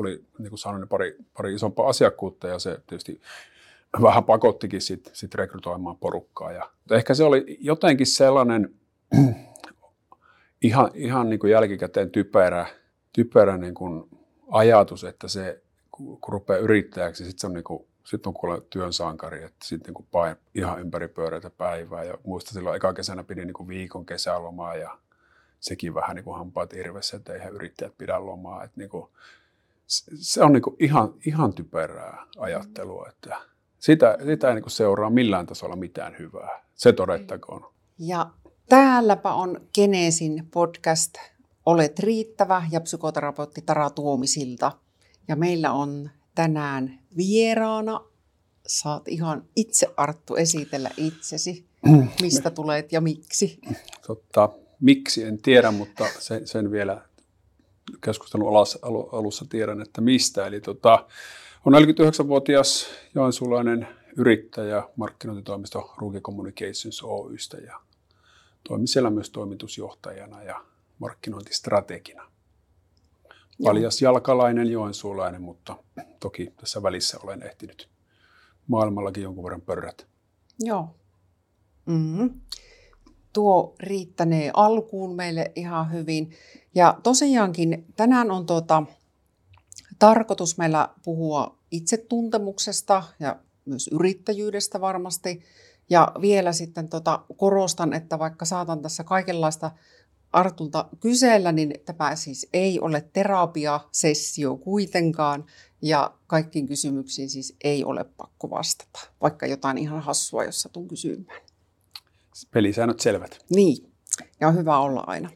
tuli, niin kuin sanoin, pari, pari isompaa asiakkuutta ja se tietysti vähän pakottikin sitten sit rekrytoimaan porukkaa. Ja, ehkä se oli jotenkin sellainen ihan, ihan niin kuin jälkikäteen typerä, typerä niin kuin ajatus, että se kun rupeaa yrittäjäksi, sitten se on niin kuin sitten on kuule työn sankari, että sitten niin pain ihan ympäri pyöreitä päivää. Ja muista silloin eka kesänä pidi niin viikon kesälomaa ja sekin vähän niin kuin hampaat irvessä, että eihän yrittäjät pidä lomaa. Että niin kuin, se on niin kuin ihan, ihan typerää ajattelua, että sitä, sitä ei niin kuin seuraa millään tasolla mitään hyvää. Se todettakoon. Ja täälläpä on Genesin podcast Olet riittävä ja psykoterapeutti Tara Tuomisilta. Ja meillä on tänään vieraana. Saat ihan itse Arttu esitellä itsesi, mistä tulet ja miksi. Totta, miksi en tiedä, mutta sen, sen vielä keskustelun alussa tiedän, että mistä. Eli tota, on 49-vuotias joensulainen yrittäjä markkinointitoimisto Rugi Communications Oystä ja toimin siellä myös toimitusjohtajana ja markkinointistrategina. Valjas jalkalainen joensuulainen, mutta toki tässä välissä olen ehtinyt maailmallakin jonkun verran pörrät. Joo. Mm-hmm. Tuo riittänee alkuun meille ihan hyvin. Ja tosiaankin tänään on tuota, tarkoitus meillä puhua itsetuntemuksesta ja myös yrittäjyydestä varmasti. Ja vielä sitten tota, korostan, että vaikka saatan tässä kaikenlaista Artulta kysellä, niin tämä siis ei ole terapiasessio kuitenkaan ja kaikkiin kysymyksiin siis ei ole pakko vastata, vaikka jotain ihan hassua, jos satun kysymään. Pelisäännöt selvät. Niin, ja on hyvä olla aina.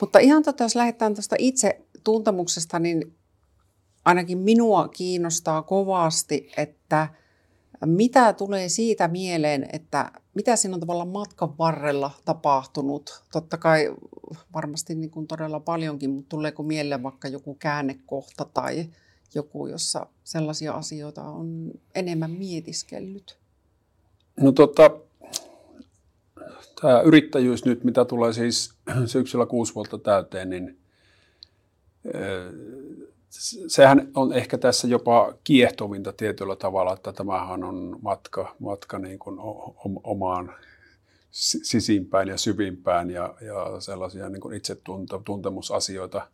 Mutta ihan tota, jos lähdetään tuosta itse tuntemuksesta, niin ainakin minua kiinnostaa kovasti, että – mitä tulee siitä mieleen, että mitä siinä on tavallaan matkan varrella tapahtunut? Totta kai varmasti niin kuin todella paljonkin, mutta tuleeko mieleen vaikka joku käännekohta tai joku, jossa sellaisia asioita on enemmän mietiskellyt? No tota, tämä yrittäjyys nyt, mitä tulee siis syksyllä kuusi vuotta täyteen, niin sehän on ehkä tässä jopa kiehtovinta tietyllä tavalla, että tämähän on matka, matka niin kuin omaan sisimpään ja syvimpään ja, ja sellaisia niin itsetuntemusasioita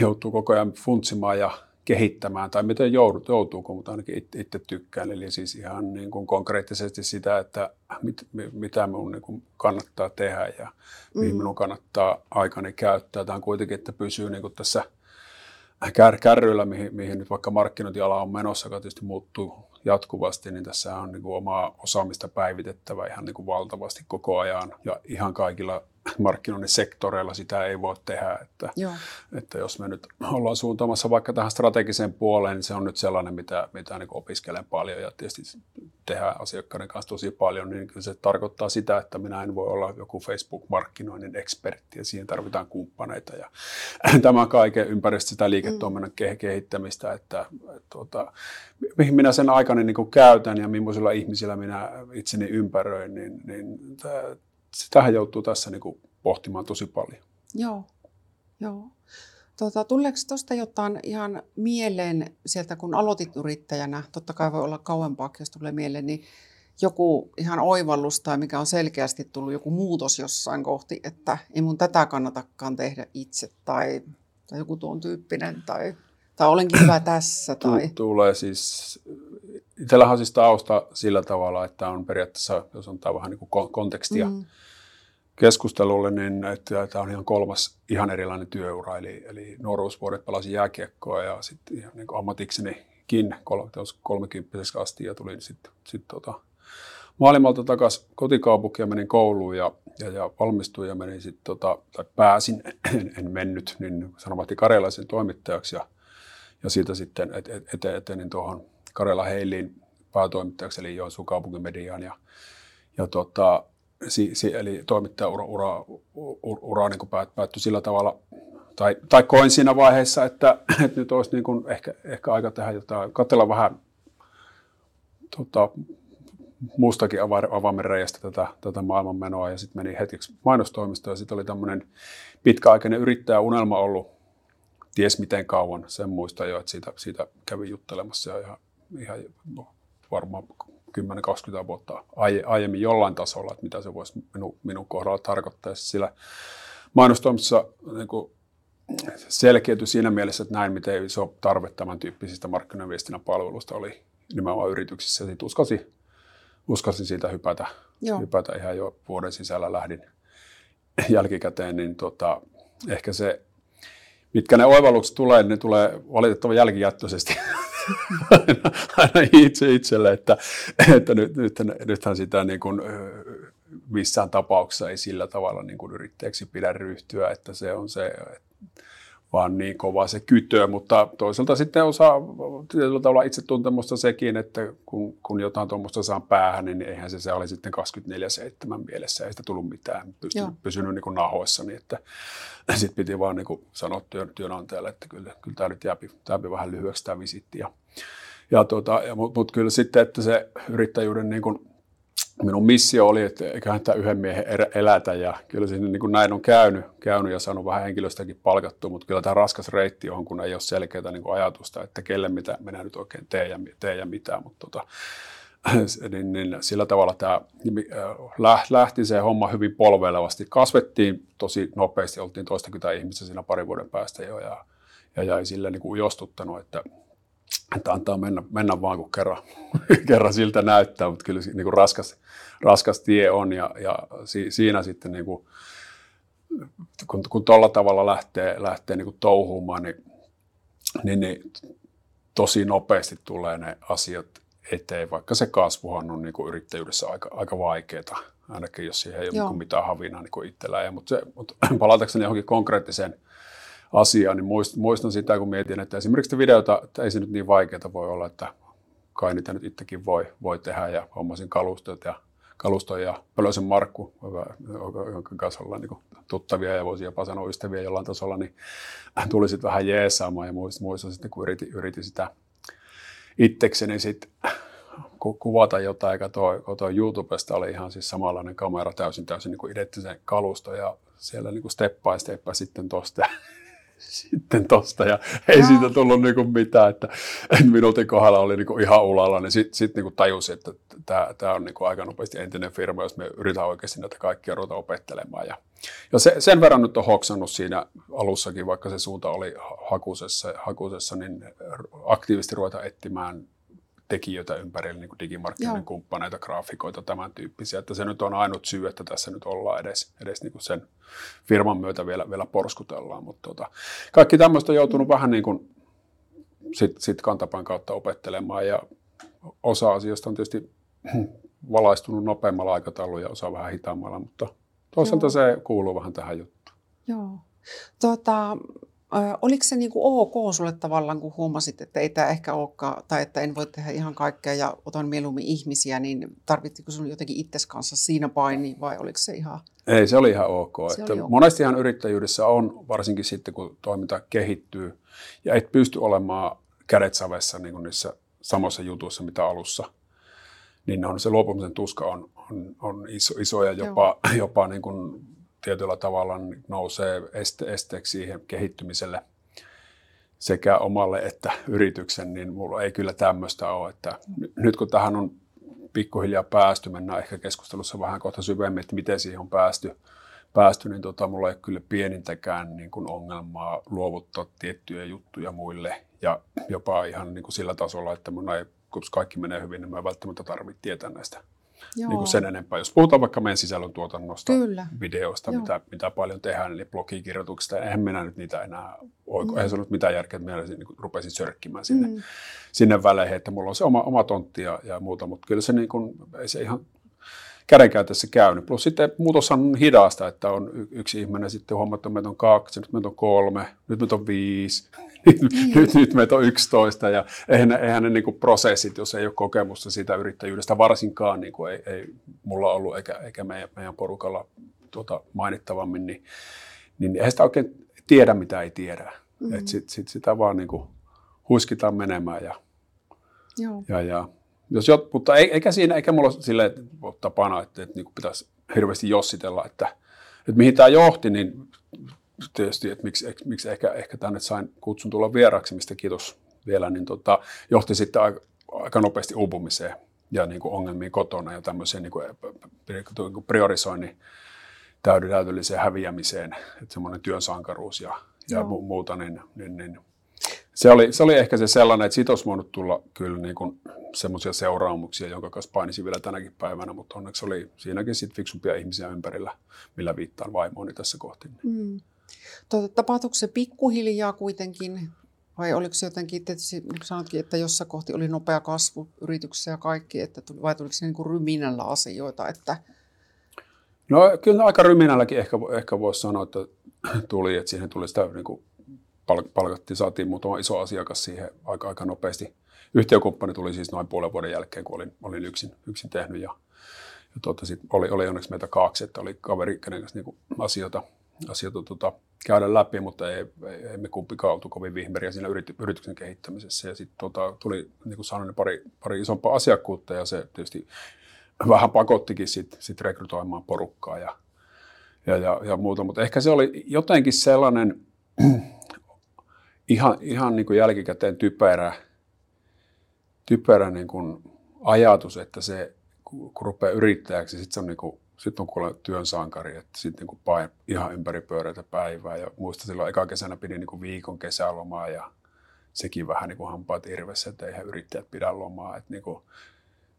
joutuu koko ajan funtsimaan ja kehittämään, tai miten joudut, joutuuko, mutta ainakin itse, itse tykkään. Eli siis ihan niin kuin konkreettisesti sitä, että mit, mitä minun niin kuin kannattaa tehdä ja mihin mm. minun kannattaa aikani käyttää. Tämä on kuitenkin, että pysyy niin kuin tässä – kär, kärryillä, mihin, mihin nyt vaikka markkinointiala on menossa, joka tietysti muuttuu jatkuvasti, niin tässä on niin kuin omaa osaamista päivitettävä ihan niin kuin valtavasti koko ajan. Ja ihan kaikilla markkinoinnin sektoreilla sitä ei voi tehdä. Että, Joo. että jos me nyt ollaan suuntaamassa vaikka tähän strategiseen puoleen, niin se on nyt sellainen, mitä, mitä niin opiskelen paljon ja tietysti tehdään asiakkaiden kanssa tosi paljon, niin se tarkoittaa sitä, että minä en voi olla joku Facebook-markkinoinnin ekspertti ja siihen tarvitaan kumppaneita ja tämä kaiken ympäristö sitä liiketoiminnan mm. kehittämistä, että, että tuota, mihin minä sen aikana niin käytän ja millaisilla ihmisillä minä itseni ympäröin, niin, niin tämä, sitähän joutuu tässä niin kuin pohtimaan tosi paljon. Joo, joo. Tota, tuleeko tuosta jotain ihan mieleen sieltä, kun aloitit yrittäjänä, totta kai voi olla kauempaa, jos tulee mieleen, niin joku ihan oivallus tai mikä on selkeästi tullut joku muutos jossain kohti, että ei mun tätä kannatakaan tehdä itse tai, tai joku tuon tyyppinen tai, tai olenkin hyvä tässä. Tai... Tulee siis, itsellähän siis tausta sillä tavalla, että on periaatteessa, jos on vähän niin kuin kontekstia, mm keskustelulle, niin että tämä on ihan kolmas ihan erilainen työura. Eli, eli nuoruusvuodet pelasin jääkiekkoa ja sitten ihan niin ammatiksenikin 30 asti ja tulin sitten sit tota, maailmalta takaisin kotikaupunkiin ja menin kouluun ja, ja, ja valmistuin ja menin sitten, tota, tai pääsin, en, en mennyt, niin sanomatti karjalaisen toimittajaksi ja, ja siitä sitten et, et, et, etenin tuohon Karela Heiliin päätoimittajaksi eli Joensuun kaupunkimediaan ja, ja tota, si, si, eli toimittajaura ura, ura, ura niin kuin päättyi sillä tavalla, tai, tai koin siinä vaiheessa, että, että nyt olisi niin kuin ehkä, ehkä aika tehdä jotain, katsella vähän tota, muustakin avaimen tätä, tätä maailmanmenoa ja sitten meni hetkeksi mainostoimistoon ja sitten oli tämmöinen pitkäaikainen yrittäjäunelma ollut ties miten kauan. Sen muista jo, että siitä, siitä kävin juttelemassa ja ihan, ihan varmaan 10-20 vuotta aiemmin jollain tasolla, että mitä se voisi minun, minun kohdalla tarkoittaa. Sillä mainostoimissa niin selkeytyi siinä mielessä, että näin miten iso tarve tämän tyyppisistä markkinoinnin palveluista oli nimenomaan yrityksissä. Sitten uskalsin, uskalsin siitä hypätä, hypätä ihan jo vuoden sisällä lähdin jälkikäteen, niin tota, ehkä se, mitkä ne oivallukset tulee, niin ne tulee valitettavan jälkijättöisesti. Aina itse itselle, että, että nyt, nyt, nythän sitä niin kuin, missään tapauksessa ei sillä tavalla niin kuin yrittäjäksi pidä ryhtyä, että se on se, vaan niin kova se kytö, mutta toisaalta sitten osaa tietyllä tavalla itsetuntemusta sekin, että kun, kun jotain tuommoista saa päähän, niin eihän se, se oli sitten 24-7 mielessä, ei sitä tullut mitään, pysty, pysynyt niin nahoissa, niin että sitten piti vaan niin sanoa työn, työnantajalle, että kyllä, kyllä tämä nyt jääpi, jääpi vähän lyhyeksi tämä visitti. Ja, ja tuota, ja, mutta mut kyllä sitten, että se yrittäjyyden niin kuin minun missio oli, että eiköhän tämä yhden miehen elätä ja kyllä siinä niin kuin näin on käynyt, käynyt ja saanut vähän henkilöstäkin palkattua, mutta kyllä tämä raskas reitti on, kun ei ole selkeää niin kuin ajatusta, että kelle mitä minä nyt oikein teen ja, teen ja mitä, mutta tota, niin, niin sillä tavalla tämä äh, lähti se homma hyvin polveilevasti. Kasvettiin tosi nopeasti, oltiin toistakymmentä ihmistä siinä parin vuoden päästä jo ja, ja jäi sille niin kuin ujostuttanut, että että antaa mennä, mennä vaan, kun kerran, kerran siltä näyttää, mutta kyllä niin kuin raskas, raskas tie on ja, ja si, siinä sitten niin kuin, kun, kun tuolla tavalla lähtee, lähtee niin kuin touhumaan, niin, niin, niin tosi nopeasti tulee ne asiat eteen, vaikka se kasvuhan on niin kuin yrittäjyydessä aika, aika vaikeaa, ainakin jos siihen ei ole niin mitään havinaa niin itsellään. Mutta, se, mutta palatakseni johonkin konkreettiseen asiaan, niin muistan sitä, kun mietin, että esimerkiksi videota, että ei se nyt niin vaikeaa voi olla, että kai niitä nyt itsekin voi, voi tehdä ja hommasin kalustot ja kaluston ja Pölösen Markku, jonka kanssa ollaan niin tuttavia ja voisi jopa sanoa ystäviä jollain tasolla, niin tuli sitten vähän jeesaamaan ja muistan sitten, kun yritin, yritin sitä itsekseni sitten kuvata jotain, katsoin, katsoin YouTubesta, oli ihan siis samanlainen kamera, täysin täysin niin identtisen kalusto ja siellä niin kuin step by step sitten tosta sitten tosta ja ei siitä tullut niinku mitään, että minuutin kohdalla oli niinku ihan ulalla, niin sitten sit niinku tajusin, että tämä on niinku aika nopeasti entinen firma, jos me yritetään oikeasti näitä kaikkia ruveta opettelemaan. Ja, ja se, sen verran nyt on hoksannut siinä alussakin, vaikka se suunta oli hakusessa, hakusessa niin aktiivisesti ruveta etsimään tekijöitä ympärillä, niin kuin digimarkkinoiden kumppaneita, graafikoita, tämän tyyppisiä. Että se nyt on ainut syy, että tässä nyt ollaan edes, edes niin kuin sen firman myötä vielä, vielä porskutellaan. Mutta tota, kaikki tämmöistä on joutunut vähän niin kuin sit, sit kantapään kautta opettelemaan ja osa asioista on tietysti valaistunut nopeammalla aikataululla ja osa vähän hitaammalla, mutta toisaalta Joo. se kuuluu vähän tähän juttuun. Joo. Tota, oliko se niin kuin ok sulle tavallaan, kun huomasit, että ei tämä ehkä olekaan, tai että en voi tehdä ihan kaikkea ja otan mieluummin ihmisiä, niin tarvittiko sun jotenkin itses kanssa siinä paini vai oliko se ihan? Ei, se oli ihan ok. Se että oli ok. Monestihan yrittäjyydessä on, varsinkin sitten kun toiminta kehittyy, ja et pysty olemaan kädet savessa niin kuin niissä samoissa jutuissa, mitä alussa, niin on, se luopumisen tuska on, on, on iso, iso ja jopa, jopa niin kuin tietyllä tavalla nousee este, esteeksi siihen kehittymiselle sekä omalle että yrityksen, niin mulla ei kyllä tämmöistä ole. Että nyt kun tähän on pikkuhiljaa päästy, mennään ehkä keskustelussa vähän kohta syvemmin, että miten siihen on päästy, päästy niin tota, mulla ei kyllä pienintäkään niin kuin ongelmaa luovuttaa tiettyjä juttuja muille ja jopa ihan niin kuin sillä tasolla, että mun ei, kun kaikki menee hyvin, niin mä välttämättä tarvitse tietää näistä niin kuin sen enempää. Jos puhutaan vaikka meidän sisällöntuotannosta, Kyllä. videoista, mitä, mitä paljon tehdään, eli blogikirjoituksista, eihän minä nyt niitä enää, oiko, mm. eihän se ollut mitään järkeä, että minä niin rupesin sörkkimään sinne, mm. sinne väleihin, että mulla on se oma, oma tontti ja, ja muuta, mutta kyllä se, niin kuin, ei se ihan kädenkäytössä käynyt. Plus sitten muutos on hidasta, että on yksi ihminen sitten huomattu, että meitä on kaksi, nyt meitä on kolme, nyt meitä on viisi, niin. nyt, nyt meitä on 11 ja eihän, eihän ne niin kuin prosessit, jos ei ole kokemusta siitä yrittäjyydestä, varsinkaan niin kuin ei, ei mulla ollut eikä, eikä meidän, meidän porukalla tuota, mainittavammin, niin, niin eihän sitä oikein tiedä, mitä ei tiedä. Mm-hmm. Et sit, sit sitä vaan niin kuin huiskitaan menemään ja, Joo. ja, ja jos jot, mutta eikä siinä, eikä mulla sille tapana, että, että niin pitäisi hirveästi jossitella, että, että mihin tämä johti, niin tietysti, että miksi, miksi ehkä, ehkä tänne sain kutsun tulla vieraksi, mistä kiitos vielä, niin tota, johti sitten aika, aika nopeasti uupumiseen ja niin kuin ongelmiin kotona ja tämmöiseen niin kuin priorisoinnin täydelliseen häviämiseen, että semmoinen työn sankaruus ja, ja mu- muuta, niin, niin, niin se oli, se oli ehkä se sellainen, että siitä olisi voinut tulla kyllä niin kuin semmoisia seuraamuksia, jonka kanssa painisin vielä tänäkin päivänä, mutta onneksi oli siinäkin sitten fiksumpia ihmisiä ympärillä, millä viittaan vaimooni tässä kohti. Mm. Tapahtuiko se pikkuhiljaa kuitenkin, vai oliko se jotenkin, tietysti niin sanotkin, että jossain kohti oli nopea kasvu yrityksessä ja kaikki, että tuli, vai tuliko se niin kuin ryminällä asioita? Että... No kyllä aika ryminälläkin ehkä, ehkä voisi sanoa, että tuli, että siihen tuli sitä niin kuin palkattiin, saatiin muutama iso asiakas siihen aika, aika nopeasti. Yhtiökumppani tuli siis noin puolen vuoden jälkeen, kun olin, olin yksin, yksin tehnyt ja, ja tuota, sit oli, oli onneksi meitä kaksi, että oli kaveri, kenen kanssa niin asioita, asioita tota, käydä läpi, mutta ei, ei, ei me kumpikaan oltu kovin vihmeriä siinä yrity, yrityksen kehittämisessä. Ja sitten tota, tuli, niin kuin sanoin, pari, pari isompaa asiakkuutta ja se tietysti vähän pakottikin sitten sit rekrytoimaan porukkaa ja, ja, ja, ja muuta. Mutta ehkä se oli jotenkin sellainen ihan, ihan niin kuin jälkikäteen typerä, typerä niin kuin ajatus, että se kun rupeaa yrittäjäksi, sitten se on niin kuin, sit on kuule työn sankari, että sitten niin pain ihan ympäri pyöreitä päivää. Ja muista silloin eka kesänä pidi niin kuin viikon kesälomaa ja sekin vähän niin kuin hampaat irvessä, että eihän yrittäjät pidä lomaa. Että niin kuin,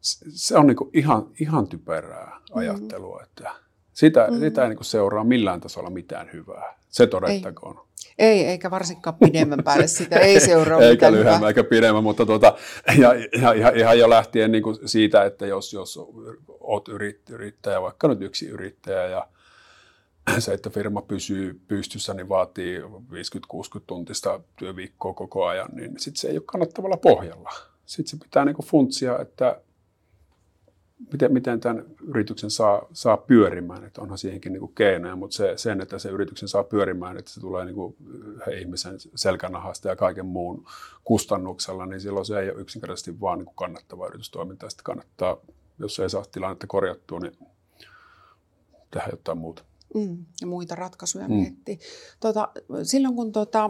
se on niin kuin ihan, ihan typerää mm-hmm. ajattelua, mm-hmm. että sitä, mm-hmm. sitä ei niin kuin seuraa millään tasolla mitään hyvää. Se todettakoon. Ei. Ei, eikä varsinkaan pidemmän päälle sitä ei seuraa Eikä lyhyemmän eikä pidemmän, mutta tuota, ja, ja, ja, ihan jo lähtien niin kuin siitä, että jos, jos olet yrittäjä, vaikka nyt yksi yrittäjä ja se, että firma pysyy pystyssä, niin vaatii 50-60 tuntista työviikkoa koko ajan, niin sitten se ei ole kannattavalla pohjalla. Sitten se pitää niin kuin funtsia, että miten, miten tämän yrityksen saa, saa pyörimään. Että onhan siihenkin niin kuin keinoja, mutta se, sen, että se yrityksen saa pyörimään, että se tulee niin kuin ihmisen selkänahasta ja kaiken muun kustannuksella, niin silloin se ei ole yksinkertaisesti vaan niin kuin kannattava yritystoiminta. Sitten kannattaa, jos ei saa tilannetta korjattua, niin tehdä jotain muuta. Mm, ja muita ratkaisuja mm. miettiä. Tota, silloin kun tota,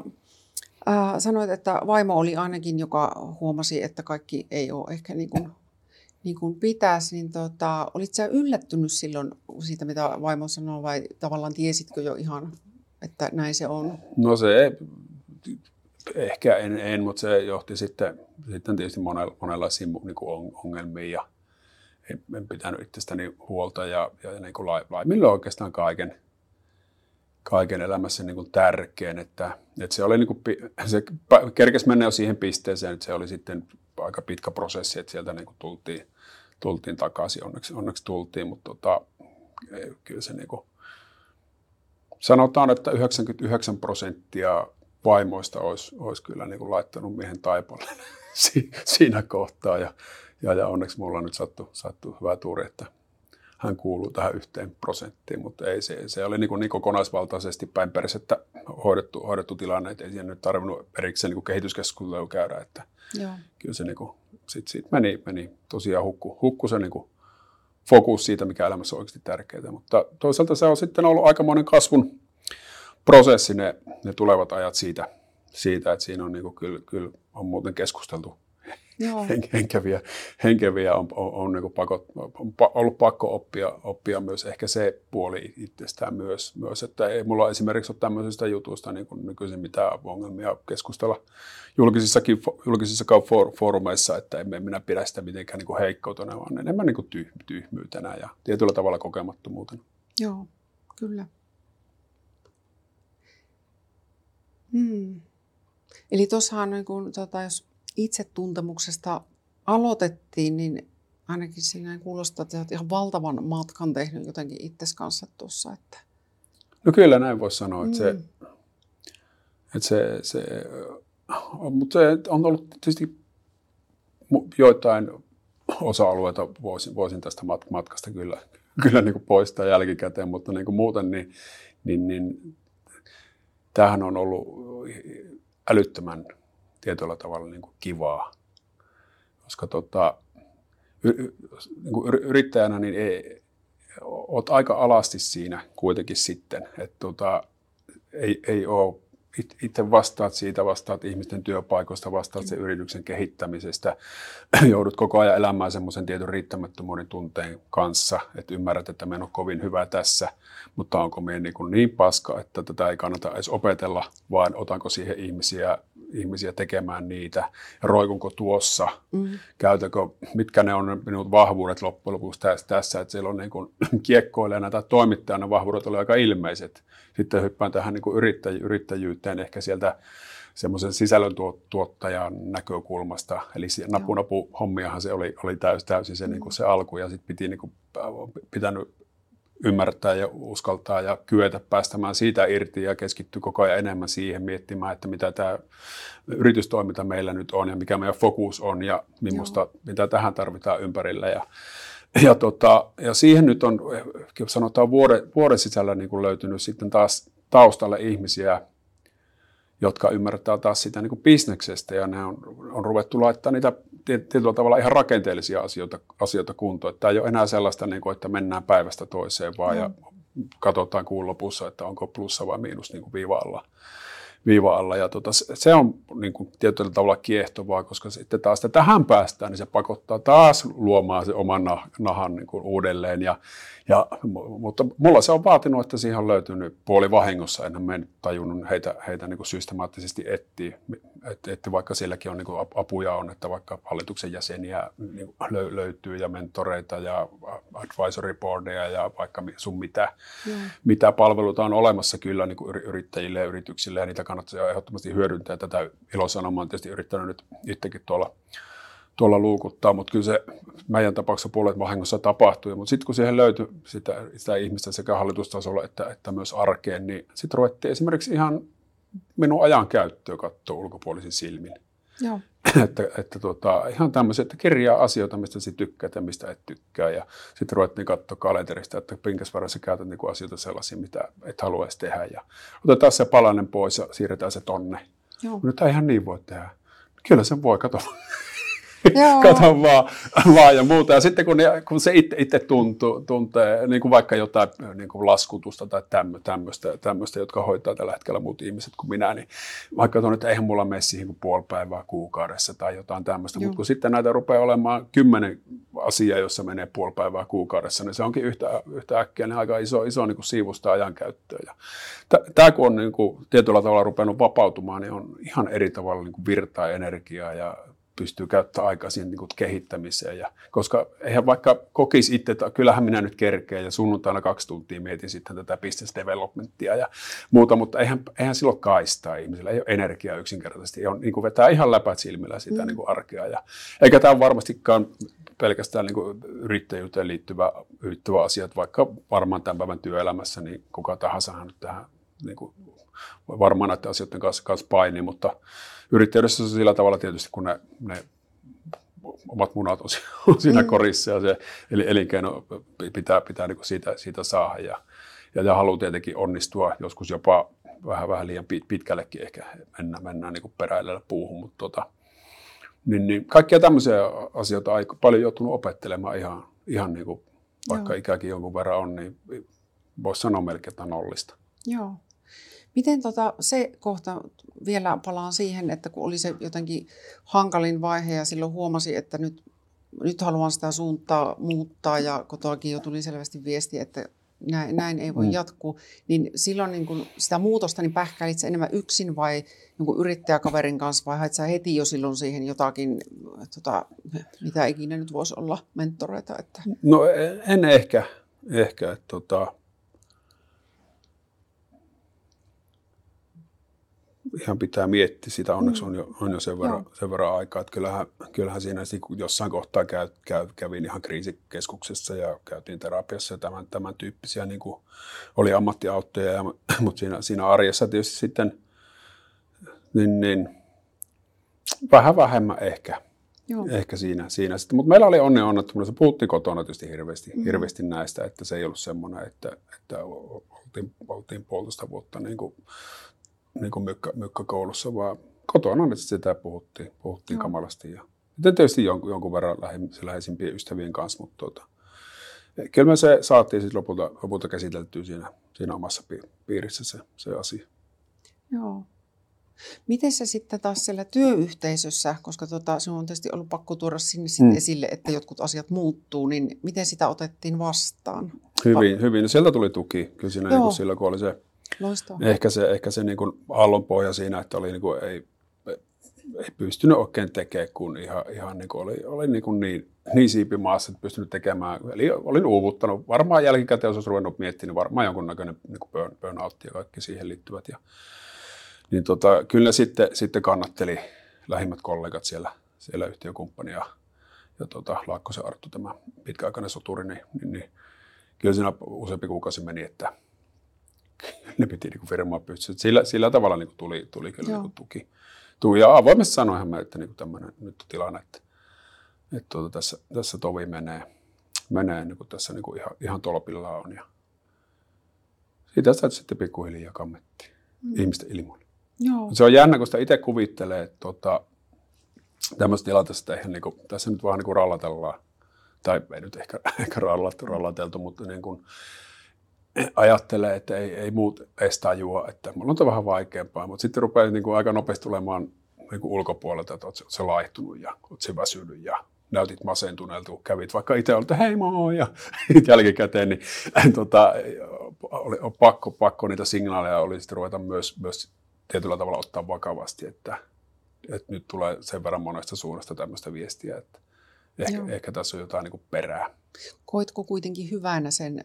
äh, sanoit, että vaimo oli ainakin, joka huomasi, että kaikki ei ole ehkä niin kuin niin kuin pitäisi, niin tota, olit sä yllättynyt silloin siitä, mitä vaimo sanoi, vai tavallaan tiesitkö jo ihan, että näin se on? No se, ehkä en, en mutta se johti sitten, sitten tietysti monella, monenlaisiin niin ongelmiin ja en, en pitänyt itsestäni huolta ja, ja niin kuin laimilla oikeastaan kaiken, kaiken elämässä niin kuin tärkein, että, että se oli niin kuin, se kerkesi mennä jo siihen pisteeseen, että se oli sitten aika pitkä prosessi, että sieltä niin kuin tultiin, tultiin takaisin, onneksi, onneksi tultiin, mutta tota, kyllä se niin kuin, sanotaan, että 99 prosenttia vaimoista olisi, olisi kyllä niin kuin laittanut miehen taipalle siinä kohtaa ja, ja, ja onneksi mulla nyt sattu, sattu hyvä tuuri, että hän kuuluu tähän yhteen prosenttiin, mutta ei se, se oli niin, kuin niin kokonaisvaltaisesti päin persettä hoidettu, hoidettu tilanne, että ei siihen nyt tarvinnut erikseen niin kehityskeskustelua käydä, että Joo. kyllä se niin kuin, sit siitä meni, meni tosiaan hukku, hukku se niin kuin fokus siitä, mikä elämässä on oikeasti tärkeää, mutta toisaalta se on sitten ollut aikamoinen kasvun prosessi ne, ne tulevat ajat siitä, siitä että siinä on niin kuin, kyllä, kyllä on muuten keskusteltu Joo. henkeviä, henkeviä on, on, on, niin pakko, on ollut pakko oppia, oppia myös ehkä se puoli itsestään myös, myös että ei mulla esimerkiksi ole tämmöisistä jutuista niin kuin nykyisin mitään ongelmia keskustella julkisissakin, julkisissa foorumeissa, että emme minä pidä sitä mitenkään niin heikkoutena, vaan enemmän niin kuin tyh, tyhmyytenä ja tietyllä tavalla kokemattomuutena. Joo, kyllä. Hmm. Eli tuossahan, niin kun, tota, jos itsetuntemuksesta aloitettiin, niin ainakin siinä kuulostaa, että olet ihan valtavan matkan tehnyt jotenkin itsesi kanssa tuossa. Että... No kyllä näin voisi sanoa, että, mm. se, että se, se, mutta se on ollut tietysti joitain osa-alueita voisin, voisin tästä matkasta kyllä, kyllä niin kuin poistaa jälkikäteen, mutta niin kuin muuten niin, niin, niin tämähän on ollut älyttömän tietyllä tavalla niin kuin kivaa. Koska tota, niin kuin yrittäjänä niin ei, oot aika alasti siinä kuitenkin sitten. Että tota, ei, ei ole itse vastaat siitä, vastaat ihmisten työpaikoista, vastaat sen yrityksen kehittämisestä, joudut koko ajan elämään semmoisen tietyn riittämättömyyden tunteen kanssa, että ymmärrät, että me en ole kovin hyvä tässä, mutta onko me niin, niin paska, että tätä ei kannata edes opetella, vaan otanko siihen ihmisiä, ihmisiä tekemään niitä, ja roikunko tuossa, mm. käytäkö, mitkä ne on minun vahvuudet loppujen lopuksi tässä, tässä että siellä on niin kuin kiekkoilijana tai toimittajana vahvuudet oli aika ilmeiset, sitten hyppään tähän niin kuin yrittäj, yrittäjyyteen ehkä sieltä semmoisen sisällöntuottajan näkökulmasta. Eli napu napu hommiahan se oli, oli täysin, täysin se, mm. niin kuin se alku ja sitten piti niin kuin, pitänyt ymmärtää ja uskaltaa ja kyetä päästämään siitä irti ja keskittyä koko ajan enemmän siihen miettimään, että mitä tämä yritystoiminta meillä nyt on ja mikä meidän fokus on ja minusta, mitä tähän tarvitaan ympärillä. Ja, ja, tota, ja siihen nyt on, sanotaan vuoden, vuoden sisällä niin kuin löytynyt sitten taas taustalle ihmisiä, jotka ymmärtää taas sitä niin kuin bisneksestä ja ne on, on ruvettu laittaa niitä tietyllä tavalla ihan rakenteellisia asioita, asioita kuntoon. Tämä ei ole enää sellaista, niin kuin, että mennään päivästä toiseen vaan mm. ja katsotaan kuun lopussa, että onko plussa vai miinus niin kuin viiva alla viiva alla. Ja tota, se on niin kuin, tietyllä tavalla kiehtovaa, koska sitten taas että tähän päästään, niin se pakottaa taas luomaan se oman nahan niin kuin uudelleen. Ja, ja, mutta mulla se on vaatinut, että siihen on löytynyt puoli vahingossa, en mä tajunnut heitä, heitä niin kuin systemaattisesti etsiä. Että, että vaikka sielläkin on niin kuin apuja on, että vaikka hallituksen jäseniä niin löy, löytyy ja mentoreita ja advisory boardeja ja vaikka sun mitä, mm. mitä palveluita on olemassa kyllä niin kuin yrittäjille ja yrityksille ja niitä kannattaa ehdottomasti hyödyntää. Tätä ilosanomaa on tietysti yrittänyt nyt itsekin tuolla, tuolla luukuttaa, mutta kyllä se meidän tapauksessa puolet vahingossa tapahtui. Mutta sitten kun siihen löytyi sitä, sitä ihmistä sekä hallitustasolla että, että myös arkeen, niin sitten ruvettiin esimerkiksi ihan minun ajan käyttöä katsoa ulkopuolisin silmin. Joo. että, että tota, ihan tämmöiset, että kirjaa asioita, mistä sä tykkäät ja mistä et tykkää. Ja sitten ruvettiin katsoa kalenterista, että pinkäs verran sä käytät niinku asioita sellaisia, mitä et haluaisi tehdä. Ja otetaan se palanen pois ja siirretään se tonne. Joo. Nyt ei ihan niin voi tehdä. Kyllä sen voi katsoa. kato vaan, vaan ja muuta. Ja sitten kun, ne, kun se itse, itse tuntuu, tuntee niin kuin vaikka jotain niin kuin laskutusta tai tämmöistä, tämmöistä, jotka hoitaa tällä hetkellä muut ihmiset kuin minä, niin vaikka tuon, että eihän mulla mene siihen kuin puoli päivää kuukaudessa tai jotain tämmöistä, mutta kun sitten näitä rupeaa olemaan kymmenen asiaa, jossa menee puoli päivää kuukaudessa, niin se onkin yhtä, yhtä äkkiä niin aika iso, iso niin kuin siivusta ajankäyttöä. Tämä kun on niin kuin, tietyllä tavalla rupeanut vapautumaan, niin on ihan eri tavalla niin kuin virtaa energiaa ja pystyy käyttämään aikaa siihen niin kuin kehittämiseen. Ja, koska eihän vaikka kokisi itse, että kyllähän minä nyt kerkeen ja sunnuntaina kaksi tuntia mietin sitten tätä business developmentia ja muuta, mutta eihän, eihän silloin kaistaa ihmisillä, ei ole energiaa yksinkertaisesti. On, niin kuin vetää ihan läpät silmillä sitä mm. niin kuin arkea. Ja, eikä tämä varmastikaan pelkästään niin kuin yrittäjyyteen liittyvä, liittyvä asia, että vaikka varmaan tämän päivän työelämässä, niin kuka tahansa nyt tähän niin kuin varmaan näiden asioiden kanssa, kanssa painii, mutta yrittäjyydessä on sillä tavalla tietysti, kun ne, ne omat munat on siinä mm. korissa ja se eli elinkeino pitää, pitää niin siitä, siitä saada ja, ja, ja haluaa tietenkin onnistua joskus jopa vähän, vähän liian pitkällekin ehkä mennä, mennään niin peräilellä puuhun, mutta tota, niin, niin kaikkia tämmöisiä asioita aika paljon joutunut opettelemaan ihan, ihan niin kuin, vaikka Joo. ikäkin jonkun verran on, niin voisi sanoa melkein, että nollista. Joo. Miten tota, se kohta, vielä palaan siihen, että kun oli se jotenkin hankalin vaihe ja silloin huomasi, että nyt, nyt haluan sitä suuntaa muuttaa ja kotoakin jo tuli selvästi viesti, että näin, näin ei voi mm. jatkuu, niin silloin niin kun sitä muutosta niin pähkäilit sä enemmän yksin vai niin yrittäjäkaverin kanssa vai hait sä heti jo silloin siihen jotakin, tota, mitä ikinä nyt voisi olla mentoreita? Että... No en ehkä, ehkä että tota, ihan pitää miettiä sitä. Onneksi mm. on jo, on jo sen, verran, sen verran aikaa. Että kyllähän, kyllähän siinä jossain kohtaa käy, käy, kävin ihan kriisikeskuksessa ja käytiin terapiassa ja tämän, tämän tyyppisiä niin kuin oli ammattiauttoja. Ja, mutta siinä, siinä arjessa tietysti sitten niin, niin, vähän vähemmän ehkä. Joo. Ehkä siinä, siinä sitten. Mutta meillä oli onnen onnettomuudessa. Puhuttiin kotona tietysti hirveästi, mm. hirveästi näistä, että se ei ollut semmoinen, että, että oltiin, oltiin puolitoista vuotta niin kuin niin kuin mykkä, mykkäkoulussa, vaan kotona että sitä puhuttiin, puhuttiin no. kamalasti. Ja, tietysti jonkun, jonkun verran läheisimpien ystävien kanssa, mutta tuota, kyllä me se saatiin sitten lopulta, lopulta käsiteltyä siinä, siinä omassa piirissä se, se asia. Joo. Miten se sitten taas siellä työyhteisössä, koska tota, sinun on tietysti ollut pakko tuoda sinne mm. esille, että jotkut asiat muuttuu, niin miten sitä otettiin vastaan? Hyvin, Va- hyvin. Sieltä tuli tuki kyllä siinä niin kuin silloin, kun oli se, Loistavaa. ehkä se, ehkä se niin kuin aallonpohja siinä, että oli niin kuin, ei, ei pystynyt oikein tekemään, kun ihan, ihan niin kuin oli, oli niin, kuin niin, niin siipimaassa, että pystynyt tekemään. Eli olin uuvuttanut. Varmaan jälkikäteen, jos olisi ruvennut miettimään, niin varmaan jonkunnäköinen niin kuin burn, burnout ja kaikki siihen liittyvät. Ja, niin tota, kyllä sitten, sitten kannatteli lähimmät kollegat siellä, siellä yhtiökumppani ja, ja tota, Laakkosen Arttu, tämä pitkäaikainen soturi, niin, niin, niin kyllä siinä useampi kuukausi meni, että ne piti niin firmaa pystyä. Sillä, sillä tavalla niin kuin tuli, tuli kyllä niin kuin tuki. tuki. Ja avoimesti sanoinhan mä, että niin tämmöinen nyt tilanne, että, että tuota, tässä, tässä tovi menee, menee niin kuin tässä niin kuin ihan, ihan tolpilla on. Ja siitä sitten pikkuhiljaa kammettiin mm. ihmisten ilmoille. Joo. Se on jännä, kun sitä itse kuvittelee, että tota, tämmöistä tilanteesta eihän niin kuin, tässä nyt vaan niin kuin rallatellaan, tai ei nyt ehkä, ehkä rallattu, rallateltu, mutta niin kuin, ajattelee, että ei, ei muut edes tajua, että mulla on vähän vaikeampaa, mutta sitten rupeaa niin kuin aika nopeasti tulemaan niin kuin ulkopuolelta, että olet se laihtunut ja olet väsynyt ja näytit masentuneelta, kun kävit vaikka itse olta hei moi ja jälkikäteen, niin tota, oli, on pakko, pakko niitä signaaleja oli sitten ruveta myös, myös tietyllä tavalla ottaa vakavasti, että, että nyt tulee sen verran monesta suunnasta tämmöistä viestiä, että ehkä, ehkä tässä on jotain niin kuin perää. Koitko kuitenkin hyvänä sen,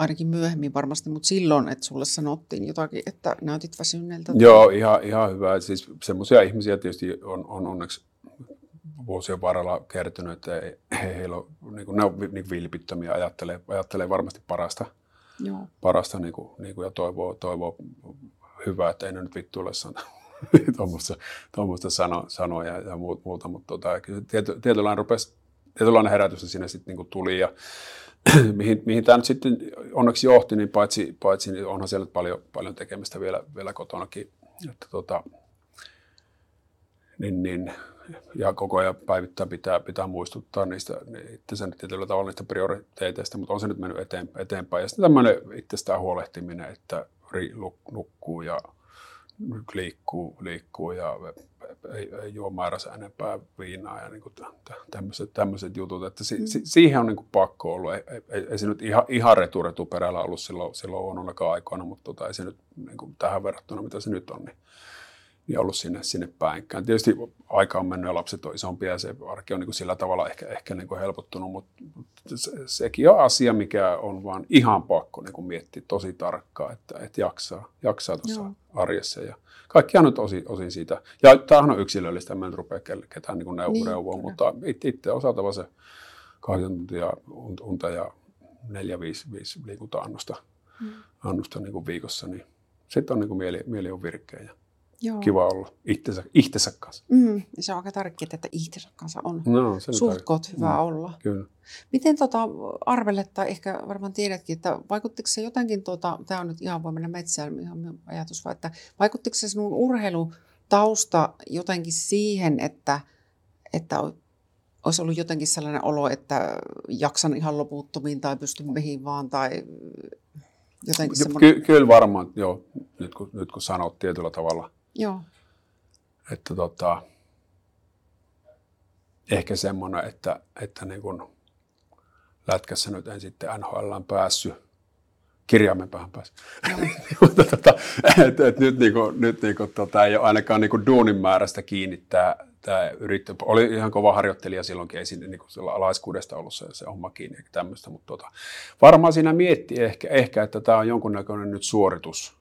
ainakin myöhemmin varmasti, mutta silloin, että sulle sanottiin jotakin, että näytit väsyneeltä? Joo, ihan, ihan hyvä. Siis semmoisia ihmisiä tietysti on, on onneksi vuosien varrella kertynyt, että he, he, heillä on, niin kuin, ne on niin vilpittömiä, ajattelee, ajattelee varmasti parasta, Joo. parasta niin kuin, niin kuin, ja toivoo, toivoo hyvä, että ei ne nyt vittuille sano tuommoista sano, sanoja ja muuta, mutta tota, tiety, tietynlainen, rupesi, tietynlainen herätys siinä sitten niin tuli ja mihin, mihin tämä nyt sitten onneksi johti, niin paitsi, paitsi niin onhan siellä paljon, paljon tekemistä vielä, vielä kotonakin, että tota, niin, niin, ja koko ajan päivittäin pitää, pitää muistuttaa niistä itsensä tietyllä tavalla niistä prioriteeteista, mutta on se nyt mennyt eteen, eteenpäin. Ja sitten tämmöinen itsestään huolehtiminen, että nukkuu ja liikkuu, liikkuu ja ei, ei juo määränsä enempää viinaa ja niin tämmöiset, tämmöiset jutut, että si, si, siihen on niin pakko ollut. Ei, ei, ei se nyt ihan, ihan returetu perällä ollut silloin, silloin huononakaan aikoina, mutta tota, ei se nyt niin tähän verrattuna, mitä se nyt on, niin niin ollut sinne, sinne päinkään. Tietysti aika on mennyt ja lapset on isompia ja se arki on niin kuin sillä tavalla ehkä, ehkä niin kuin helpottunut, mutta se, sekin on asia, mikä on vaan ihan pakko niin kuin miettiä tosi tarkkaan, että, että jaksaa, jaksaa tuossa arjessa. Ja kaikkihan nyt osin, osin siitä. Ja tämähän on yksilöllistä, en rupea ketään niin neuvoa, niin, neuvoa mutta itse osaatava se kahdeksan tuntia unta ja neljä, viisi, viisi liikunta-annosta mm. annosta niin kuin viikossa, niin sitten on niin kuin mieli, mieli on virkeä. Ja Joo. kiva olla itsensä, itsensä kanssa. Mm, se on aika tärkeää, että itsensä kanssa on no, suht koot hyvä mm, olla. Kyllä. Miten tota, arvelet, tai ehkä varmaan tiedätkin, että vaikuttiko se jotenkin, tota, tämä on nyt ihan voi mennä metsään, ihan ajatus, vaan, että vaikuttiko se sinun urheilutausta jotenkin siihen, että, että olisi ollut jotenkin sellainen olo, että jaksan ihan loputtomiin tai pystyn mihin vaan tai jotenkin semmoinen... Ky- kyllä varmaan, joo, nyt kun, nyt kun sanot tietyllä tavalla – Joo. Että tota, ehkä semmoinen, että, että niin kun lätkässä nyt en sitten NHL on päässyt, kirjaimen päähän päässyt. Tota, et, et nyt, niin kuin, nyt niin kuin, tota, ei ole ainakaan niin duunin määrästä kiinni tämä, tämä yrittö. Oli ihan kova harjoittelija silloinkin, ei siinä niin kuin laiskuudesta ollut se, se homma kiinni ja tämmöistä, mutta tota, varmaan siinä mietti ehkä, ehkä, että tämä on jonkunnäköinen nyt suoritus,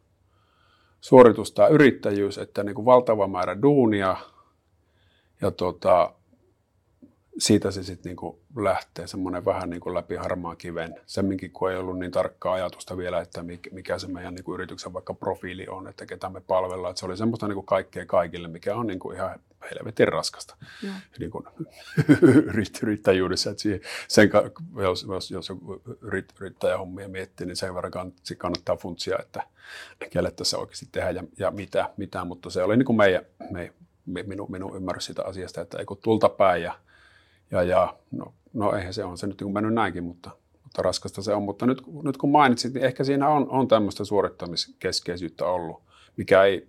suoritus tai yrittäjyys, että niin kuin valtava määrä duunia ja tota, siitä se sitten niin lähtee semmoinen vähän niin kuin läpi harmaan kiven. Semminkin, kun ei ollut niin tarkkaa ajatusta vielä, että mikä se meidän niin kuin yrityksen vaikka profiili on, että ketä me palvellaan. Että se oli semmoista niin kuin kaikkea kaikille, mikä on niin kuin ihan helvetin raskasta niin kuin, yrittäjyydessä. Siihen, sen, jos, jos, jos yrit, yrittäjähommia miettii, niin sen verran kannattaa funtsia, että kelle tässä oikeasti tehdään ja, ja mitä, mitä, mutta se oli niin kuin meidän, meidän minun, minun ymmärrys siitä asiasta, että ei kun tulta päin ja ja, ja no, no eihän se on se nyt niin mennyt näinkin, mutta, mutta raskasta se on. Mutta nyt, nyt kun mainitsit, niin ehkä siinä on, on tämmöistä suorittamiskeskeisyyttä ollut, mikä ei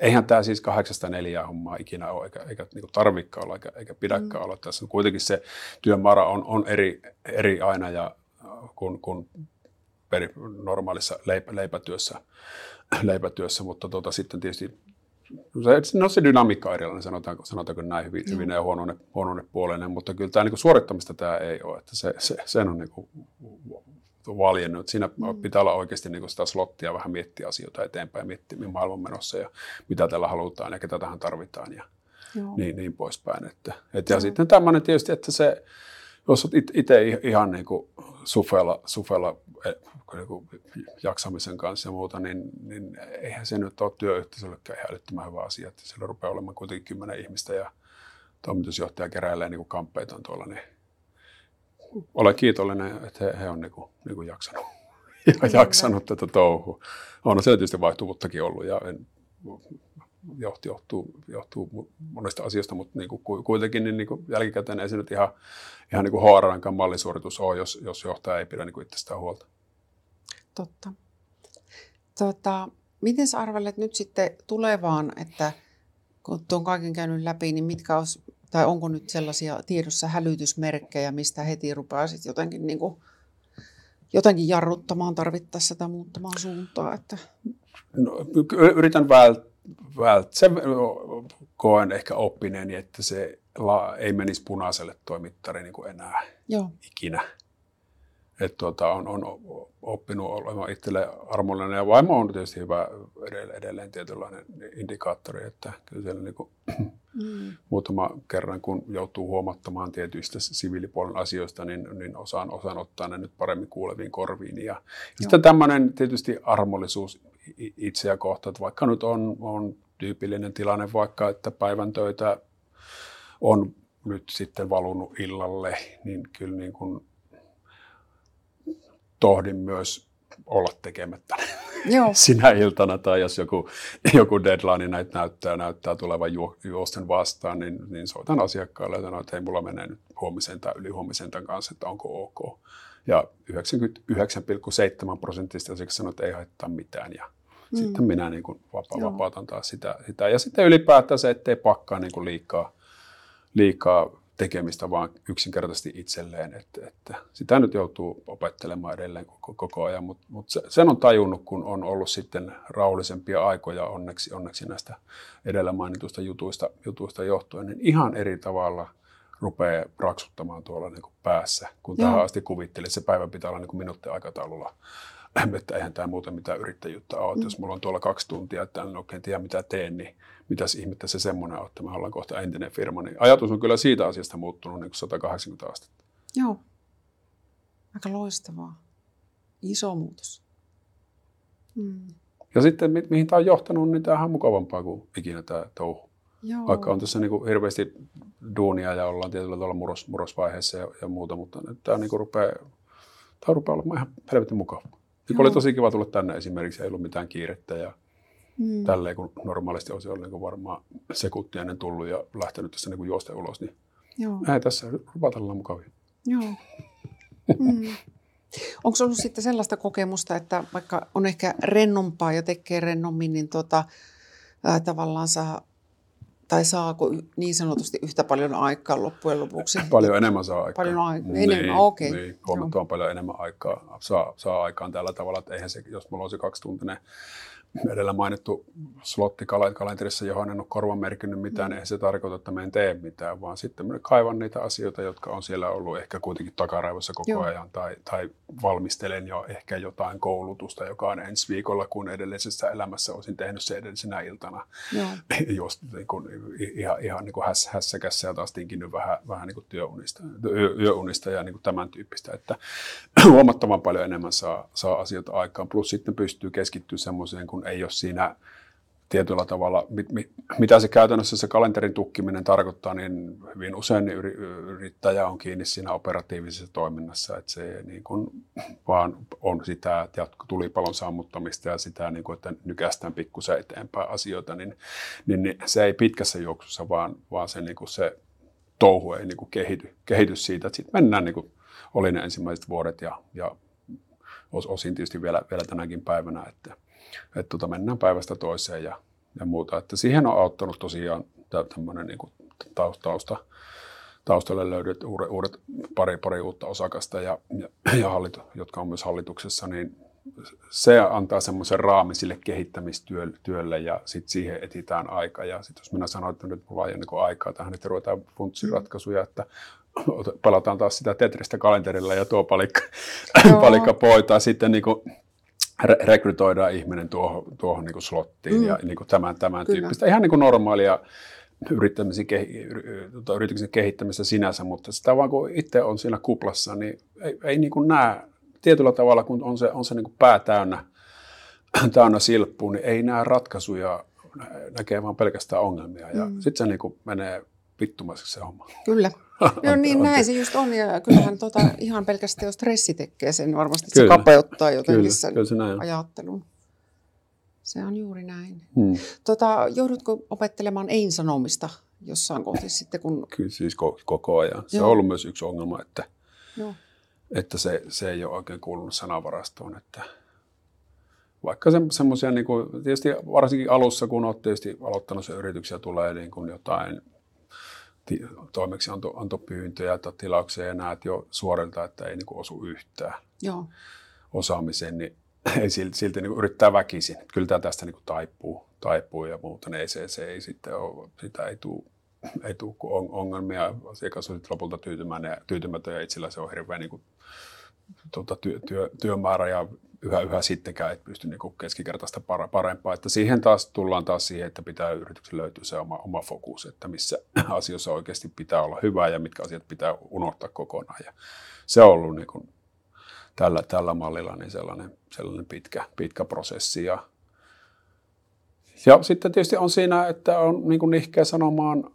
eihän tämä siis kahdeksasta neljää hommaa ikinä ole, eikä, eikä niin tarvikaan olla, eikä, eikä pidäkään mm. olla. Tässä kuitenkin se työmäärä on, on eri, eri aina ja kun, kun peri, normaalissa leipä, leipätyössä, leipätyössä, mutta tota, sitten tietysti se, no se dynamiikka on erilainen, sanotaanko, sanotaanko näin hyvin, mm. hyvin ja huonoinen, puolinen, mutta kyllä tämä niin suorittamista tämä ei ole, että se, se, sen on niin kuin valjennut. Siinä mm. pitää olla oikeasti niin sitä slottia vähän miettiä asioita eteenpäin, miettiä maailman menossa ja mitä tällä halutaan ja ketä tähän tarvitaan ja niin, niin poispäin. Että, et, ja Joo. sitten tämmöinen tietysti, että se, jos olet itse ihan niin kuin sufella, sufella eh, niin kuin jaksamisen kanssa ja muuta, niin, niin eihän se nyt ole työyhteisöllekään ihan älyttömän hyvä asia, että siellä rupeaa olemaan kuitenkin kymmenen ihmistä ja toimitusjohtaja keräilee niin kamppeita tuolla, niin olen kiitollinen, että he, he on niin kuin, niin kuin jaksanut, ja jaksanut tätä touhua. On se tietysti vaihtuvuuttakin ollut ja en, johtuu, johtuu, monesta asiasta, mutta niin kuin, kuitenkin niin, niin kuin jälkikäteen ei se nyt ihan, ihan niin kuin HRNkaan mallisuoritus ole, jos, jos johtaja ei pidä niin kuin itsestään huolta. Totta. Tota, miten arvelet nyt sitten tulevaan, että kun tuon kaiken käynyt läpi, niin mitkä olisi tai onko nyt sellaisia tiedossa hälytysmerkkejä, mistä heti rupeaa sitten jotenkin, niin kuin, jotenkin jarruttamaan tarvittaessa tai muuttamaan suuntaa? Että... No, yritän välttää. Vält. Sen koen ehkä oppineeni, että se la, ei menisi punaiselle toimittari niin kuin enää Joo. ikinä. Et tuota, on, on oppinut olemaan itselle armollinen ja vaimo on tietysti hyvä edelleen tietynlainen indikaattori, että kyllä siellä niin kuin, mm. muutama kerran, kun joutuu huomattamaan tietyistä siviilipuolen asioista, niin, niin osaan, osaan ottaa ne nyt paremmin kuuleviin korviin. Ja, ja sitten tämmöinen tietysti armollisuus itseä kohtaan, että vaikka nyt on, on tyypillinen tilanne vaikka, että päivän töitä on nyt sitten valunut illalle, niin kyllä niin kuin tohdin myös olla tekemättä Joo. sinä iltana, tai jos joku, joku deadline näitä näyttää, näyttää tulevan ju, juosten vastaan, niin, niin soitan asiakkaalle ja sanon, että hei, mulla menee nyt huomisen tai yli huomisen tämän kanssa, että onko ok. Ja 99,7 prosenttista asiakkaista sanoo, että ei haittaa mitään, ja mm. sitten minä niin kuin vapa- vapautan taas sitä, sitä. Ja sitten ylipäätään se, ettei pakkaa niin kuin liikaa, liikaa tekemistä vaan yksinkertaisesti itselleen. Että, että sitä nyt joutuu opettelemaan edelleen koko, koko ajan, mutta mut sen on tajunnut, kun on ollut sitten rauhallisempia aikoja onneksi, onneksi näistä edellä mainituista jutuista, jutuista johtuen, niin ihan eri tavalla rupeaa raksuttamaan tuolla niin kuin päässä, kun Joo. tähän asti kuvittelin. Se päivä pitää olla niin kuin aikataululla että eihän tämä muuten mitään yrittäjyyttä ole. Mm. Jos mulla on tuolla kaksi tuntia, että en oikein tiedä mitä teen, niin mitäs ihmettä se semmoinen on, että me ollaan kohta entinen firma. Niin ajatus on kyllä siitä asiasta muuttunut niin kuin 180 astetta. Joo. Aika loistavaa. Iso muutos. Mm. Ja sitten mi- mihin tämä on johtanut, niin tämähän on mukavampaa kuin ikinä tämä touhu. Joo. Vaikka on tässä niin kuin hirveästi duunia ja ollaan tietyllä tavalla murros, murrosvaiheessa ja, ja muuta, mutta nyt tämä niin kuin rupeaa, tämä rupeaa olemaan ihan helvetin mukavaa. Niin oli tosi kiva tulla tänne esimerkiksi, ei ollut mitään kiirettä ja mm. tälleen, kun normaalisti olisi ollut niin varmaan sekuntia ennen tullut ja lähtenyt tässä niin juosta ulos, niin Joo. ei tässä rupatella mukavia. Joo. Mm. Onko ollut sitten sellaista kokemusta, että vaikka on ehkä rennompaa ja tekee rennommin, niin tota, ää, tavallaan saa tai saako niin sanotusti yhtä paljon aikaa loppujen lopuksi? Paljon enemmän saa aikaa. Paljon aikaa, niin, enemmän, okei. Okay. Niin, huomattavan paljon enemmän aikaa saa, saa aikaan tällä tavalla, että eihän se, jos mulla on se kaksituntinen edellä mainittu slotti kalenterissa, johon en ole korvan merkinnyt mitään, mm. ei se tarkoita, että me en tee mitään, vaan sitten me kaivan niitä asioita, jotka on siellä ollut ehkä kuitenkin takaraivossa koko Joo. ajan, tai, tai valmistelen jo ehkä jotain koulutusta, joka on ensi viikolla, kun edellisessä elämässä olisin tehnyt se edellisenä iltana, Joo. just niin kuin, ihan, ihan niin kuin häs, hässäkässä ja taas tinkinyt vähän, vähän niin kuin työunista, yö, yöunista ja niin kuin tämän tyyppistä, että huomattavan paljon enemmän saa, saa asioita aikaan, plus sitten pystyy keskittyä semmoiseen, kun ei ole siinä tietyllä tavalla, mitä se käytännössä se kalenterin tukkiminen tarkoittaa, niin hyvin usein yrittäjä on kiinni siinä operatiivisessa toiminnassa, että se niin kuin vaan on sitä tulipalon sammuttamista ja sitä, niin kuin, että nykästään pikkusen eteenpäin asioita, niin, niin, niin se ei pitkässä juoksussa, vaan, vaan se, niin kuin se touhu ei niin kuin kehity, kehity siitä, että sitten mennään niin kuin oli ne ensimmäiset vuodet ja, ja osin tietysti vielä, vielä tänäkin päivänä, että, että tota, mennään päivästä toiseen ja, ja muuta. Että siihen on auttanut tosiaan tämmöinen niin kuin tausta, taustalle löydät uudet, uudet pari, pari uutta osakasta, ja, ja, ja hallitu, jotka on myös hallituksessa, niin se antaa semmoisen raamin sille kehittämistyölle ja sitten siihen etitään aika. Ja sitten jos minä sanoin, että nyt mulla on niin aikaa tähän, että ruvetaan funtsiratkaisuja, että palataan taas sitä Tetristä kalenterilla ja tuo palikka, palikka pois, tai sitten niin kuin rekrytoidaan ihminen tuohon, tuohon niin kuin slottiin mm. ja niin kuin tämän, tämän tyyppistä. Ihan niin kuin normaalia yrittämisen, tota, yrityksen kehittämistä sinänsä, mutta sitä vaan kun itse on siinä kuplassa, niin ei, ei niin kuin näe tietyllä tavalla, kun on se, on se niin kuin pää täynnä, täynnä silppuun, niin ei näe ratkaisuja, näkee vaan pelkästään ongelmia. Ja mm. sitten se niin kuin menee vittumaiseksi se homma. Kyllä. No niin, näin se just on. Ja kyllähän tota, ihan pelkästään jo stressi tekee sen varmasti, että kyllä. se kapeuttaa jotenkin kyllä, sen kyllä se ajattelun. Se on juuri näin. Hmm. Tota, joudutko opettelemaan ei-sanomista jossain kohti sitten? Kun... Kyllä siis koko ajan. Se Joo. on ollut myös yksi ongelma, että, Joo. että se, se ei ole oikein kuulunut sanavarastoon. Että vaikka se, semmoisia, niin kuin, tietysti varsinkin alussa, kun olet tietysti aloittanut se yrityksiä, tulee niin kuin jotain toimeksiantopyyntöjä tai tilauksia ja näet jo suorilta, että ei niin kuin osu yhtään Joo. osaamiseen, niin ei silti, silti niin yrittää väkisin. Kyllä tämä tästä niin kuin taipuu, taipuu ja muuta, niin ei se, se ei sitten ole, sitä ei tule ei tule ongelmia. Asiakas on lopulta tyytymätön ja, tyytymätön ja itsellä se on hirveän niin kuin, tuota, työ, työ, työmäärä ja yhä, yhä sittenkään et pysty niin keskikertaista parempaa. Että siihen taas tullaan taas siihen, että pitää yrityksen löytyä se oma, oma fokus, että missä asioissa oikeasti pitää olla hyvä ja mitkä asiat pitää unohtaa kokonaan. Ja se on ollut niin kuin tällä, tällä mallilla niin sellainen, sellainen pitkä, pitkä prosessi. Ja, ja sitten tietysti on siinä, että on niin kuin nihkeä sanomaan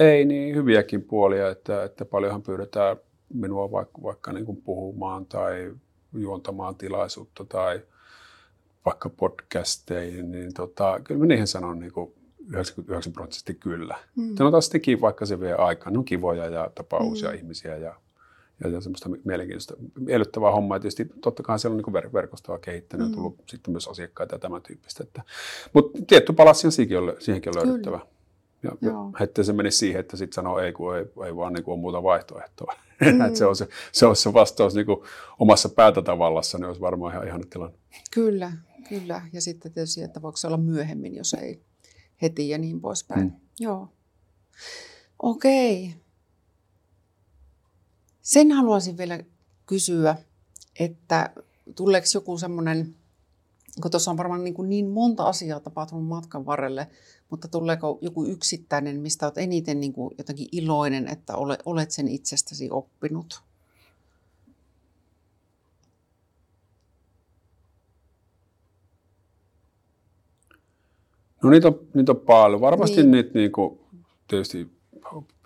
ei niin hyviäkin puolia, että, että paljonhan pyydetään minua vaikka, vaikka niin kuin puhumaan tai juontamaan tilaisuutta tai vaikka podcasteihin, niin tota, kyllä mä niihin sanon niin kuin 99 prosenttisesti kyllä. Mm. Sanotaan sittenkin, vaikka se vie aikaa, ne on kivoja ja tapaa mm. uusia ihmisiä ja, ja, ja semmoista mielenkiintoista, miellyttävää hommaa. Ja tietysti totta kai siellä on niin ver- verkostoa kehittänyt mm. ja tullut sitten myös asiakkaita ja tämän tyyppistä. Että, mutta tietty palassi on siihenkin on, siihenkin on löydettävä. Kyllä. Ja, ja että se menisi siihen, että sitten sanoo ei, kun ei, ei vaan niin kuin ole muuta vaihtoehtoa. Mm. että se, on se, se on se vastaus niin kuin omassa päätätavallassa, niin olisi varmaan ihan ihana tilanne. Kyllä, kyllä. Ja sitten tietysti, että voiko se olla myöhemmin, jos ei heti ja niin poispäin. Mm. Joo. Okei. Sen haluaisin vielä kysyä, että tuleeko joku semmoinen, kun tuossa on varmaan niin, kuin niin monta asiaa tapahtunut matkan varrelle, mutta tuleeko joku yksittäinen, mistä olet eniten niin kuin jotenkin iloinen, että olet sen itsestäsi oppinut? No niitä on, niitä on paljon. Varmasti niin. niitä niin kuin, tietysti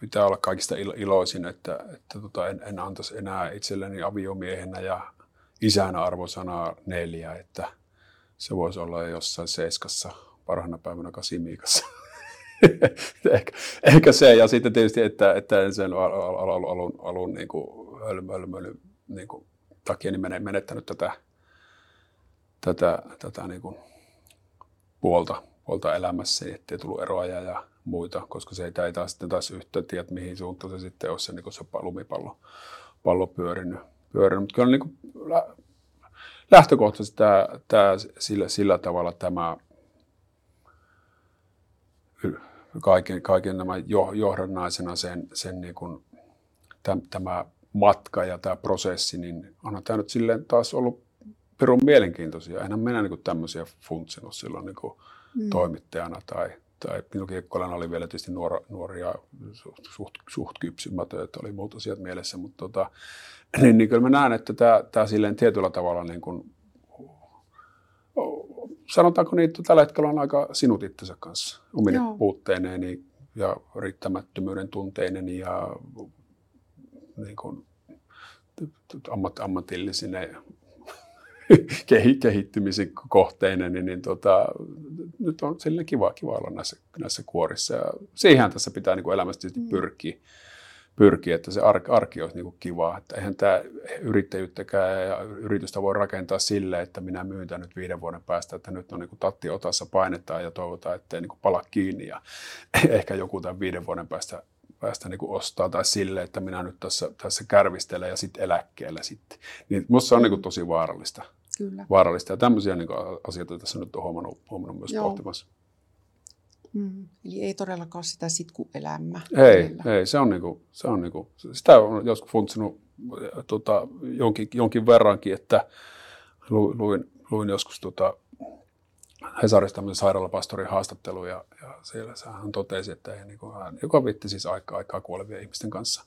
pitää olla kaikista iloisin, että, että tota, en, en antaisi enää itselleni aviomiehenä ja isänä arvosanaa neljä, että se voisi olla jossain seiskassa parhaana päivänä Kasimiikassa. ehkä, ehkä, se, ja sitten tietysti, että, että en sen alun, alun, alun niin kuin hölmöilyn niin kuin, takia niin menettänyt tätä, tätä, tätä niin kuin, puolta, puolta elämässä, ettei tullut eroja ja muita, koska se ei, ei taas, sitten taas yhtä tiedä, mihin suuntaan se sitten olisi se, niin kuin se lumipallo pallo pyörinyt. pyörinyt. Mutta kyllä niin kuin, lähtökohtaisesti tämä, tämä, sillä, sillä tavalla tämä kaiken, kaiken nämä johdannaisena sen, sen niin kuin, tämä matka ja tämä prosessi, niin onhan tämä nyt silleen taas ollut perun mielenkiintoisia. Eihän minä niin tämmöisiä funtsinut silloin niin kuin mm. toimittajana tai, tai minunkin kun oli vielä tietysti nuora, nuoria suht, suht, suht kypsymätön, että oli muut asiat mielessä, mutta tota, niin, niin kyllä mä näen, että tämä, tämä silleen tietyllä tavalla niin kuin sanotaanko niin, että tällä hetkellä on aika sinut itsensä kanssa omine Joo. puutteineen ja riittämättömyyden tunteinen ja niin kuin, ammat, ammatillisine kehittymisen kohteinen, niin, niin tota, nyt on sille kiva, kiva olla näissä, näissä kuorissa. Ja siihen tässä pitää niin kuin elämästä mm. Pyrkiä, että se arki olisi niin kuin kivaa. Että eihän tämä yrittäjyyttäkään ja yritystä voi rakentaa sille, että minä myyn nyt viiden vuoden päästä, että nyt on niin kuin tatti otassa painetaan ja toivotaan, ettei niin kuin pala kiinni ja ehkä joku tämän viiden vuoden päästä päästä niin ostaa tai sille, että minä nyt tässä, tässä kärvistelen ja sitten eläkkeellä sitten. Niin musta se on niin kuin tosi vaarallista. Kyllä. Vaarallista ja tämmöisiä niin kuin asioita tässä nyt on huomannut, huomannut myös Joo. pohtimassa. Mm. Eli ei todellakaan sitä sitkuelämää. Ei, ei, se on, niinku, se on niinku, sitä on joskus funtsinut tota, jonkin, jonkin verrankin, että lu, luin, luin joskus tota, Hesarista tämmöisen sairaalapastorin haastattelu ja, ja siellä hän totesi, että ei, niinku, hän, joka vitti siis aikaa, aikaa kuolevien ihmisten kanssa,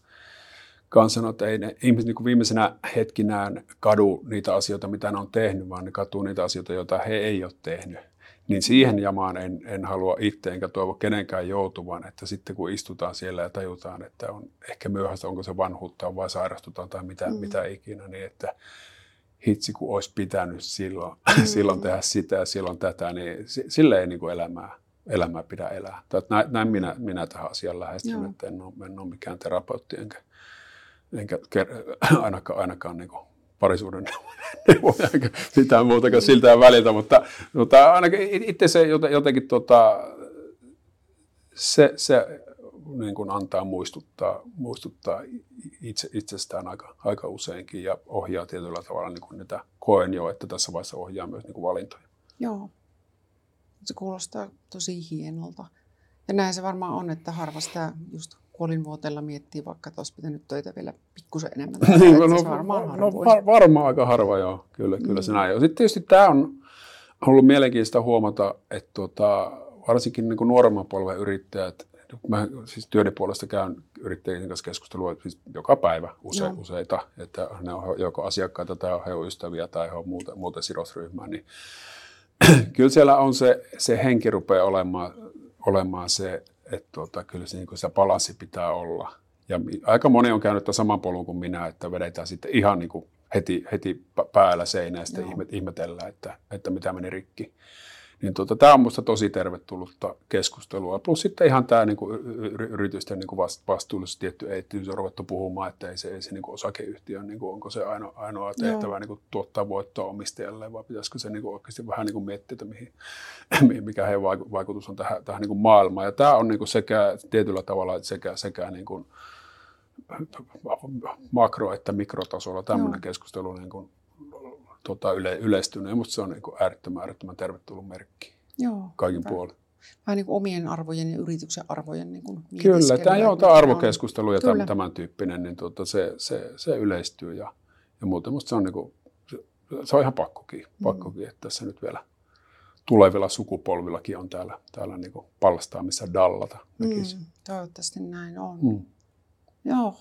kanssa sanoi, että ei ne ihmiset niin viimeisenä hetkinään kadu niitä asioita, mitä ne on tehnyt, vaan ne katuu niitä asioita, joita he ei ole tehnyt niin siihen jamaan en, en halua itse enkä toivo kenenkään joutuvan, että sitten kun istutaan siellä ja tajutaan, että on ehkä myöhäistä, onko se vanhuutta vai sairastutaan tai mitä, mm. mitä ikinä, niin että hitsi kun olisi pitänyt silloin, mm. silloin tehdä sitä ja silloin tätä, niin sille ei niin kuin elämää, elämää pidä elää. Näin, näin minä, minä tähän asiaan lähestyn, että en ole, en ole mikään terapeutti enkä, enkä ainakaan, ainakaan niin parisuuden neuvoja, eikä mitään muutakaan siltä väliltä, mutta, mutta ainakin itse se jotenkin tota, se, se niin kuin antaa muistuttaa, muistuttaa itse, itsestään aika, aika useinkin ja ohjaa tietyllä tavalla niin kuin niitä koen jo, että tässä vaiheessa ohjaa myös niin kuin valintoja. Joo, se kuulostaa tosi hienolta. Ja näin se varmaan on, että harva sitä just kuolinvuotella miettii vaikka, että olisi pitänyt töitä vielä pikkusen enemmän. niin, no, varmaan, no, var, varmaan aika harva, joo. Kyllä, kyllä mm. se näin on. Sitten tietysti tämä on ollut mielenkiintoista huomata, että tuota, varsinkin niin nuoremman polven yrittäjät, mä siis työni puolesta käyn yrittäjien kanssa keskustelua siis joka päivä use, no. useita, että ne on joko asiakkaita tai he on ystäviä tai he on muuta, muuta sidosryhmää, niin kyllä siellä on se, se henki rupeaa olemaan, olemaan se että tuota, kyllä se, niin se balanssi pitää olla. Ja aika moni on käynyt tämän saman polun kuin minä, että vedetään sitten ihan niin kuin heti, heti päällä seinään ja sitten ihmetellään, että, että mitä meni rikki. Niin tuota, tämä on minusta tosi tervetullutta keskustelua. Plus sitten ihan tämä niin kuin, yritysten niin kuin vastuullisuus, tietty eettisyys on ruvettu puhumaan, että ei se, ei se niin kuin osakeyhtiö, niin kuin, onko se ainoa, ainoa tehtävä niin kuin, tuottaa voittoa omistajalle, vai pitäisikö se niin kuin, oikeasti vähän niin kuin miettiä, että mihin, mikä heidän vaikutus on tähän, tähän niin kuin maailmaan. Ja tämä on niin kuin sekä tietyllä tavalla sekä, sekä niin kuin, makro- että mikrotasolla tämmöinen Joo. keskustelu niin kuin, tota, yle, yleistynyt. Ja musta se on niin kuin äärettömän, äärettömän tervetullut merkki Joo, kaikin puolin. Vähän niin kuin omien arvojen ja yrityksen arvojen niin kuin Kyllä, tämä, joo, tämä arvokeskustelu ja tämän, tämän tyyppinen, niin tuota, se, se, se yleistyy ja, ja muuten musta se on, niin kuin, se, se on ihan pakkokin, mm. pakkokin mm. että tässä nyt vielä tulevilla sukupolvillakin on täällä, täällä niin kuin palstaamissa dallata. Mm, toivottavasti näin on. Mm. Joo.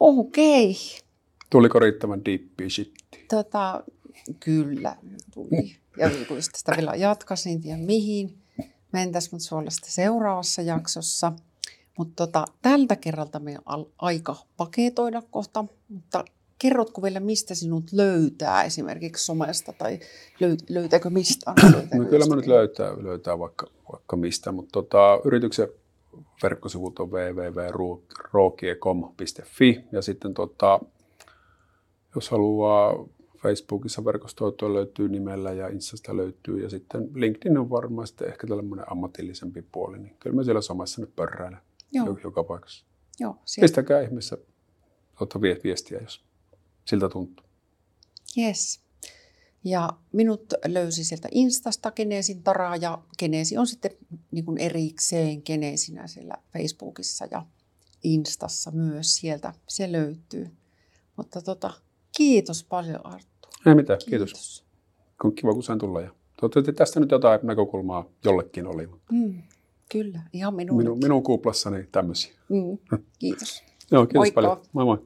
Okei. Okay. Tuliko riittävän deepi shitti? Tota, kyllä tuli. Ja kun sitä vielä jatkaisin, tiedä mihin mentäisiin, mutta sitten seuraavassa jaksossa. Mutta tota, tältä kerralta me on aika paketoida kohta, mutta kerrotko vielä, mistä sinut löytää esimerkiksi somesta tai löytääkö mistä? Löytääkö no, kyllä mä nyt löytää, löytää vaikka, vaikka mistä, mutta tota, yrityksen verkkosivut on www.rookie.com.fi ja sitten tota, jos haluaa Facebookissa verkostoitua löytyy nimellä ja Instasta löytyy ja sitten LinkedIn on varmasti ehkä tällainen ammatillisempi puoli, niin kyllä mä siellä somessa nyt pörräilen Joo. joka paikassa. Joo, sieltä. Pistäkää ihmeessä tuota viestiä, jos siltä tuntuu. Yes. Ja minut löysi sieltä Instasta Geneesin Taraa ja Geneesi on sitten niin kuin erikseen Geneesinä siellä Facebookissa ja Instassa myös sieltä se löytyy. Mutta tota, Kiitos paljon Arttu. Ei mitään, kiitos. kiitos. Kiva kun sain tulla. Ja toivottavasti tästä nyt jotain näkökulmaa jollekin oli. Mm, kyllä, ihan minun. Minun, minun kuplassani tämmöisiä. Mm, kiitos. Joo, kiitos Moikka. paljon. Moi moi.